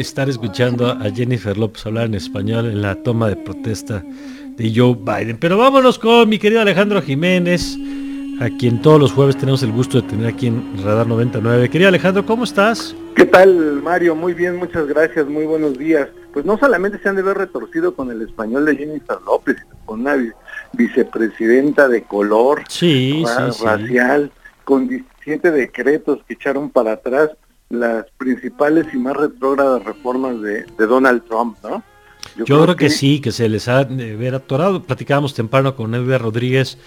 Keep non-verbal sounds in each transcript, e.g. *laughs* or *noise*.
estar escuchando a Jennifer López hablar en español en la toma de protesta de Joe Biden. Pero vámonos con mi querido Alejandro Jiménez, a quien todos los jueves tenemos el gusto de tener aquí en Radar 99. Querido Alejandro, ¿cómo estás? ¿Qué tal, Mario? Muy bien, muchas gracias, muy buenos días. Pues no solamente se han de ver retorcido con el español de Jennifer López, con una vicepresidenta de color, sí, racial, con 17 decretos que echaron para atrás las principales y más retrógradas reformas de, Donald Trump, ¿no? Yo, creo, que... sí, que se les ha de ver atorado. Platicábamos temprano con Edgar Rodríguez,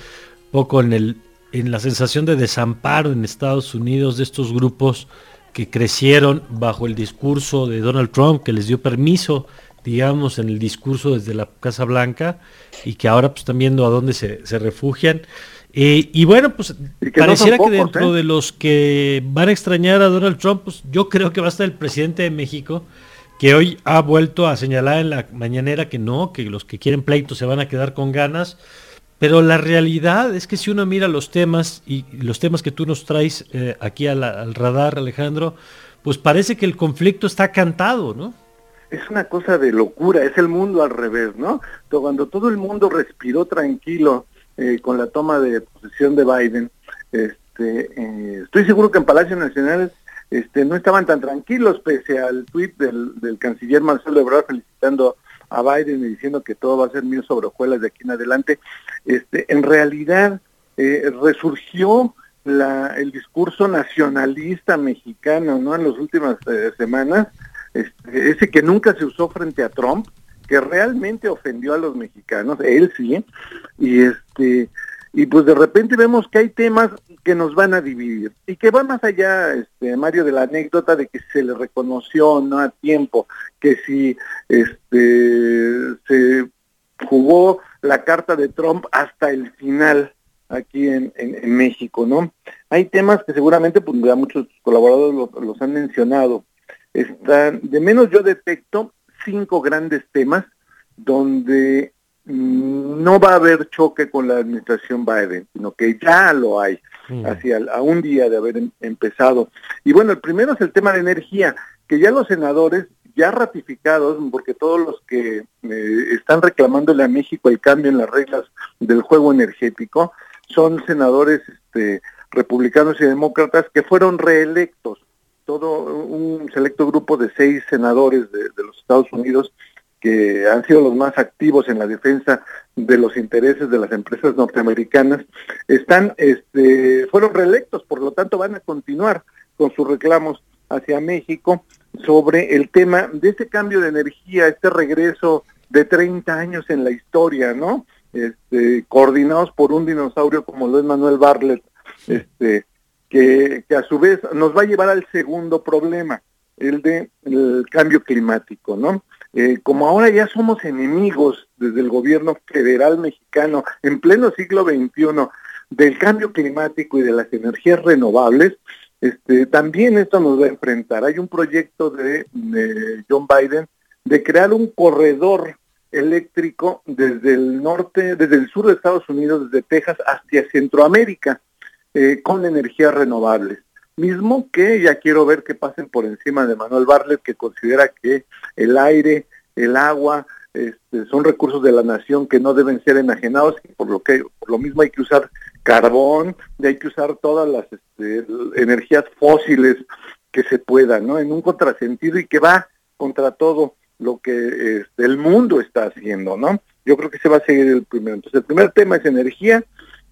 poco en el en la sensación de desamparo en Estados Unidos de estos grupos que crecieron bajo el discurso de Donald Trump, que les dio permiso, digamos, en el discurso desde la Casa Blanca, y que ahora pues están viendo a dónde se, se refugian. Eh, y bueno, pues pareciera que dentro ¿eh? de los que van a extrañar a Donald Trump, pues yo creo que va a estar el presidente de México, que hoy ha vuelto a señalar en la mañanera que no, que los que quieren pleito se van a quedar con ganas. Pero la realidad es que si uno mira los temas y los temas que tú nos traes eh, aquí al, radar, Alejandro, pues parece que el conflicto está cantado, ¿no? Es una cosa de locura, es el mundo al revés, ¿no? Cuando todo el mundo respiró tranquilo eh, con la toma de posesión de Biden, este, eh, estoy seguro que en Palacio Nacional este, no estaban tan tranquilos pese al tuit del, canciller Marcelo Ebrard felicitando a Biden y diciendo que todo va a ser mío sobre hojuelas de aquí en adelante. Este, en realidad eh, resurgió la, el discurso nacionalista mexicano, ¿no? En las últimas semanas, este, ese que nunca se usó frente a Trump, que realmente ofendió a los mexicanos, él sí, y este y pues de repente vemos que hay temas que nos van a dividir y que va más allá, este, Mario, de la anécdota de que se le reconoció no a tiempo, que si este se jugó la carta de Trump hasta el final aquí en, México, ¿no? Hay temas que seguramente pues ya muchos colaboradores los han mencionado. Están, de menos yo detecto cinco grandes temas donde mm, no va a haber choque con la administración Biden, sino que ya lo hay, mm. hacia a un día de haber em, empezado. Y bueno, el primero es el tema de energía, que ya los senadores, ya ratificados, porque todos los que eh, están reclamándole a México el cambio en las reglas del juego energético, son senadores este, republicanos y demócratas que fueron reelectos todo un selecto grupo de seis senadores de, los Estados Unidos que han sido los más activos en la defensa de los intereses de las empresas norteamericanas, están, este, fueron reelectos, por lo tanto van a continuar con sus reclamos hacia México sobre el tema de este cambio de energía, este regreso de 30 años en la historia, ¿no? Este, coordinados por un dinosaurio como lo es Manuel Bartlett, este, que, a su vez nos va a llevar al segundo problema, el de el cambio climático, ¿no? Eh, como ahora ya somos enemigos desde el gobierno federal mexicano en pleno siglo XXI del cambio climático y de las energías renovables, este, también esto nos va a enfrentar. Hay un proyecto de, de John Biden de crear un corredor eléctrico desde el norte, desde el sur de Estados Unidos, desde Texas hacia Centroamérica. Eh, con energías renovables. Mismo que ya quiero ver que pasen por encima de Manuel Barlet, que considera que el aire, el agua, este, son recursos de la nación que no deben ser enajenados, por lo que por lo mismo hay que usar carbón, y hay que usar todas las este, energías fósiles que se puedan, ¿no? En un contrasentido y que va contra todo lo que este, el mundo está haciendo, ¿no? Yo creo que se va a seguir el primero. Entonces, el primer tema es energía,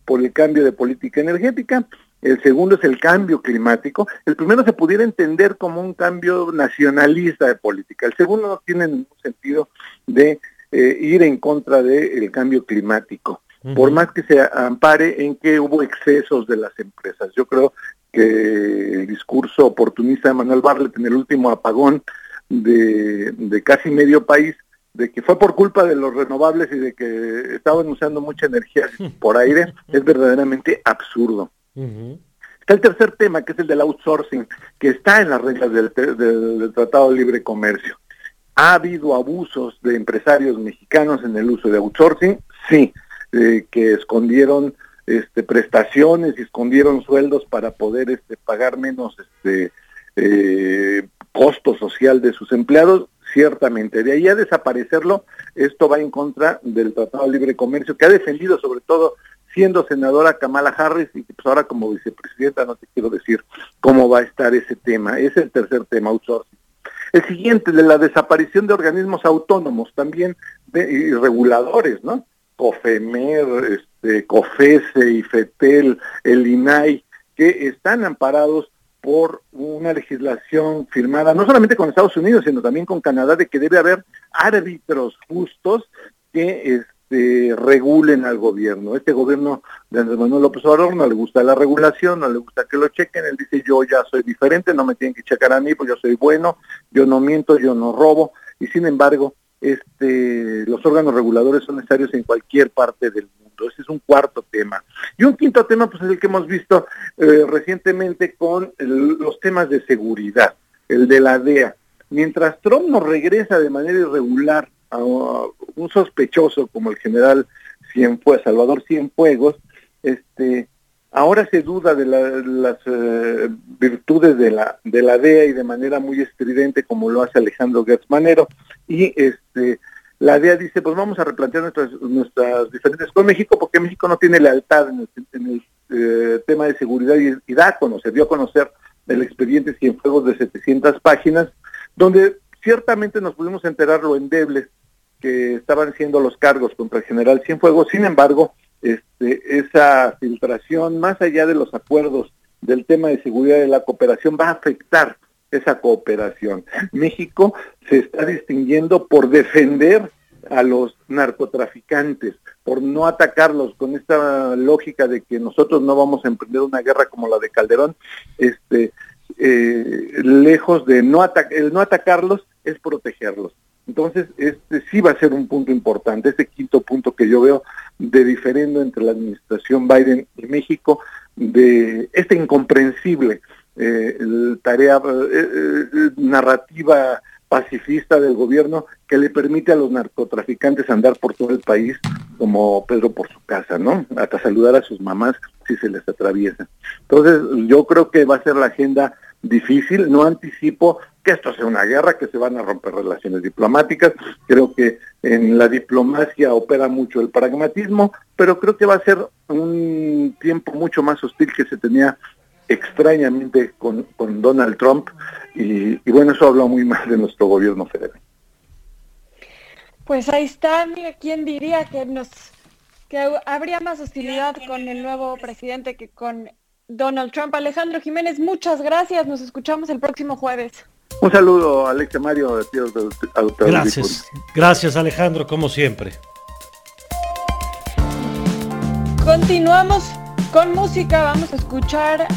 por el cambio de política energética, el segundo es el cambio climático, el primero se pudiera entender como un cambio nacionalista de política, el segundo no tiene ningún sentido de eh, ir en contra del cambio climático, por más que se ampare en que hubo excesos de las empresas. Yo creo que el discurso oportunista de Manuel Barlet en el último apagón de, de casi medio país de que fue por culpa de los renovables y de que estaban usando mucha energía *laughs* por aire, es verdaderamente absurdo. Está el tercer tema, que es el del outsourcing, que está en las reglas del, Tratado de Libre Comercio. ¿Ha habido abusos de empresarios mexicanos en el uso de outsourcing? Sí, eh, que escondieron este, prestaciones y escondieron sueldos para poder este, pagar menos este, eh, costo social de sus empleados, ciertamente. De ahí a desaparecerlo, esto va en contra del Tratado de Libre Comercio, que ha defendido sobre todo siendo senadora Kamala Harris y pues ahora como vicepresidenta no te quiero decir cómo va a estar ese tema. Es el tercer tema, outsourcing. El siguiente, de la desaparición de organismos autónomos, también de, y reguladores, ¿no? COFEMER, este, COFESE, IFETEL, el INAI, que están amparados por una legislación firmada no solamente con Estados Unidos, sino también con Canadá, de que debe haber árbitros justos que este, regulen al gobierno. Este gobierno de Andrés Manuel López Obrador no le gusta la regulación, no le gusta que lo chequen, él dice yo ya soy diferente, no me tienen que checar a mí, pues yo soy bueno, yo no miento, yo no robo, y sin embargo, este, los órganos reguladores son necesarios en cualquier parte del mundo. Ese es un cuarto tema. Y un quinto tema, pues es el que hemos visto eh, recientemente con los temas de seguridad, el de la DEA. Mientras Trump nos regresa de manera irregular a, un sospechoso como el general Cienfuegos, Salvador Cienfuegos, este, ahora se duda de las eh, virtudes de la, de la DEA y de manera muy estridente como lo hace Alejandro Gertz Manero. Y este la DEA dice, pues vamos a replantear nuestras, nuestras diferencias con México porque México no tiene lealtad en el, eh, tema de seguridad y, da a conocer, dio a conocer el expediente Cienfuegos de 700 páginas, donde ciertamente nos pudimos enterar lo endebles que estaban siendo los cargos contra el general Cienfuegos, sin embargo, este, esa filtración, más allá de los acuerdos del tema de seguridad de la cooperación, va a afectar esa cooperación. México se está distinguiendo por defender a los narcotraficantes, por no atacarlos con esta lógica de que nosotros no vamos a emprender una guerra como la de Calderón, este, eh, lejos de no no atacarlos es protegerlos. Entonces, este sí va a ser un punto importante, este quinto punto que yo veo de diferendo entre la administración Biden y México, de este incomprensible eh, tarea eh, eh, narrativa pacifista del gobierno que le permite a los narcotraficantes andar por todo el país como Pedro por su casa, ¿no? Hasta saludar a sus mamás si se les atraviesa. Entonces, yo creo que va a ser la agenda difícil, no anticipo que esto sea una guerra, que se van a romper relaciones diplomáticas, creo que en la diplomacia opera mucho el pragmatismo, pero creo que va a ser un tiempo mucho más hostil que se tenía extrañamente con, con Donald Trump. Y, bueno, eso habla muy mal de nuestro gobierno federal. Pues ahí está, mira, ¿quién diría que nos que habría más hostilidad con el nuevo presidente que con Donald Trump? Alejandro Jiménez, muchas gracias, nos escuchamos el próximo jueves. Un saludo, Alexa Mario. Gracias, gracias Alejandro, como siempre. Continuamos con música, vamos a escuchar